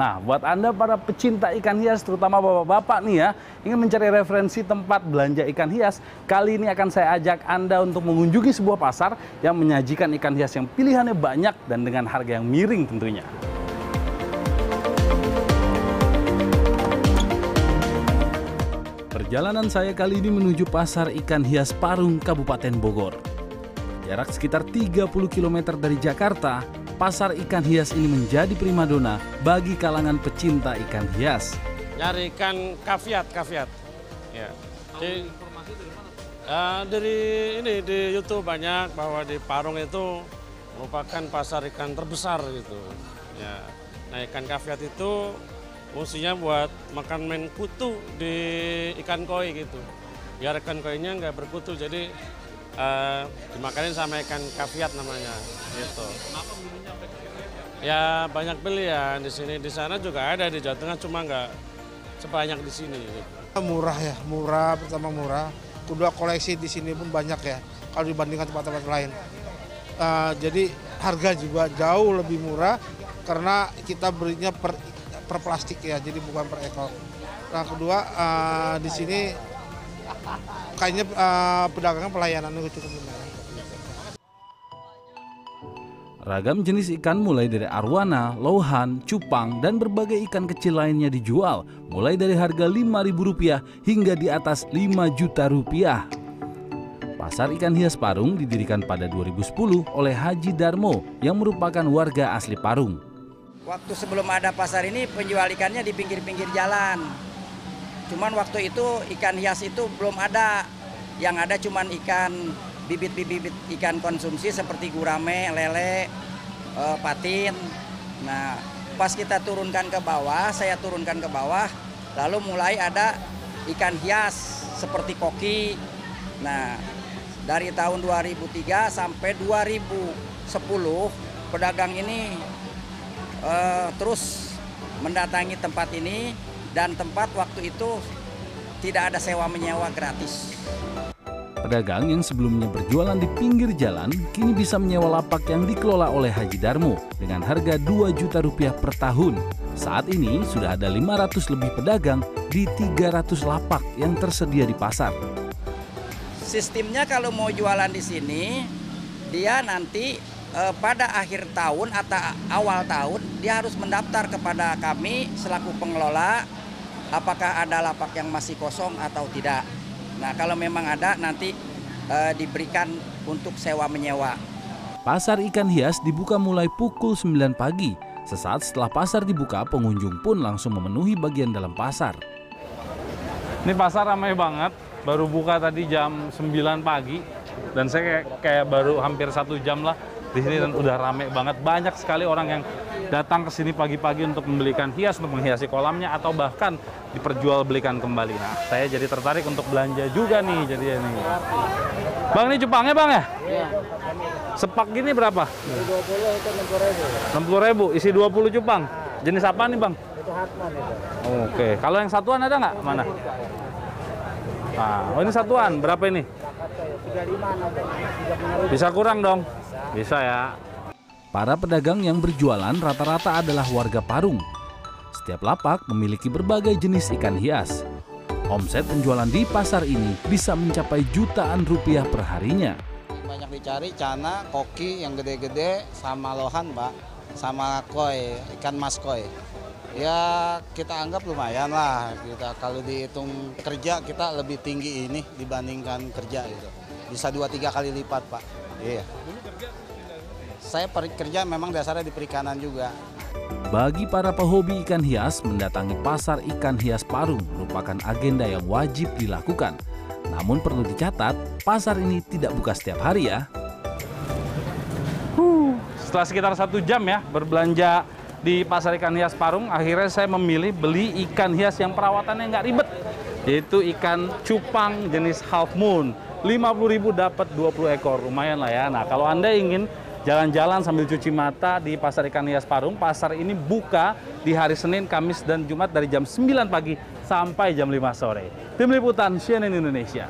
Buat Anda para pecinta ikan hias, terutama bapak-bapak nih ya, ingin mencari referensi tempat belanja ikan hias, kali ini akan saya ajak Anda untuk mengunjungi sebuah pasar yang menyajikan ikan hias yang pilihannya banyak dan dengan harga yang miring tentunya. Perjalanan saya kali ini menuju pasar ikan hias Parung, Kabupaten Bogor. Jarak sekitar 30 km dari Jakarta, pasar ikan hias ini menjadi primadona bagi kalangan pecinta ikan hias. Nyari ikan kaviat, kaviat. Ya. Di, informasi dari mana? uh, dari ini di YouTube banyak bahwa di Parung itu merupakan pasar ikan terbesar gitu. Ya. Nah ikan kaviat itu fungsinya buat makan main kutu di ikan koi gitu. Biar ikan koinya nggak berkutu, jadi uh, dimakanin sama ikan kaviat namanya gitu. Ya banyak ya di sini, di sana juga ada di Jawa Tengah cuma nggak sebanyak di sini. Gitu. Murah ya, murah pertama murah. Kedua koleksi di sini pun banyak ya kalau dibandingkan tempat-tempat lain. Uh, jadi harga juga jauh lebih murah karena kita berinya per per plastik ya, jadi bukan per ekor. Nah kedua uh, di sini kayaknya uh, pedagang pelayanannya cukup benar. Ragam jenis ikan mulai dari arwana, lohan, cupang, dan berbagai ikan kecil lainnya dijual, mulai dari harga Rp5.000 hingga di atas 5 juta rupiah. Pasar ikan hias Parung didirikan pada 2010 oleh Haji Darmo yang merupakan warga asli Parung. Waktu sebelum ada pasar ini penjual ikannya di pinggir-pinggir jalan. Cuman waktu itu ikan hias itu belum ada. Yang ada cuman ikan bibit-bibit ikan konsumsi seperti gurame, lele, e, patin. Nah, pas kita turunkan ke bawah, saya turunkan ke bawah, lalu mulai ada ikan hias seperti koki. Nah, dari tahun 2003 sampai 2010 pedagang ini e, terus mendatangi tempat ini dan tempat waktu itu tidak ada sewa menyewa gratis. Pedagang yang sebelumnya berjualan di pinggir jalan kini bisa menyewa lapak yang dikelola oleh Haji Darmo dengan harga 2 juta rupiah per tahun. Saat ini sudah ada 500 lebih pedagang di 300 lapak yang tersedia di pasar. Sistemnya kalau mau jualan di sini, dia nanti eh, pada akhir tahun atau awal tahun dia harus mendaftar kepada kami selaku pengelola apakah ada lapak yang masih kosong atau tidak. Nah, kalau memang ada nanti e, diberikan untuk sewa menyewa. Pasar ikan hias dibuka mulai pukul 9 pagi. Sesaat setelah pasar dibuka, pengunjung pun langsung memenuhi bagian dalam pasar. Ini pasar ramai banget, baru buka tadi jam 9 pagi. Dan saya kayak, kayak baru hampir satu jam lah di sini dan udah ramai banget. Banyak sekali orang yang datang ke sini pagi-pagi untuk membelikan hias, untuk menghiasi kolamnya, atau bahkan diperjualbelikan kembali. Nah, saya jadi tertarik untuk belanja juga nih, jadi ini. Bang, ini cupangnya bang ya? Iya. Sepak gini berapa? 20 itu 60 ribu. 60 ribu, isi 20 cupang. Jenis apa nih bang? Itu Hartman itu. Oke, kalau yang satuan ada nggak? Mana? Nah, oh ini satuan, berapa ini? 35 ada. Bisa kurang dong? Bisa ya. Para pedagang yang berjualan rata-rata adalah warga Parung. Setiap lapak memiliki berbagai jenis ikan hias. Omset penjualan di pasar ini bisa mencapai jutaan rupiah per harinya. Banyak dicari cana, koki yang gede-gede, sama lohan, Pak. Sama koi, ikan mas koi. Ya kita anggap lumayan lah. Kita kalau dihitung kerja kita lebih tinggi ini dibandingkan kerja gitu. Bisa dua tiga kali lipat, Pak. Iya. Saya kerja memang dasarnya di perikanan juga. Bagi para pehobi ikan hias, mendatangi pasar ikan hias Parung merupakan agenda yang wajib dilakukan. Namun perlu dicatat, pasar ini tidak buka setiap hari ya. Setelah sekitar satu jam ya berbelanja di pasar ikan hias Parung, akhirnya saya memilih beli ikan hias yang perawatannya nggak ribet, yaitu ikan cupang jenis half moon. 50.000 dapat 20 ekor, lumayan lah ya. Nah, kalau Anda ingin jalan-jalan sambil cuci mata di Pasar Ikan Hias Parung. Pasar ini buka di hari Senin, Kamis, dan Jumat dari jam 9 pagi sampai jam 5 sore. Tim Liputan CNN Indonesia.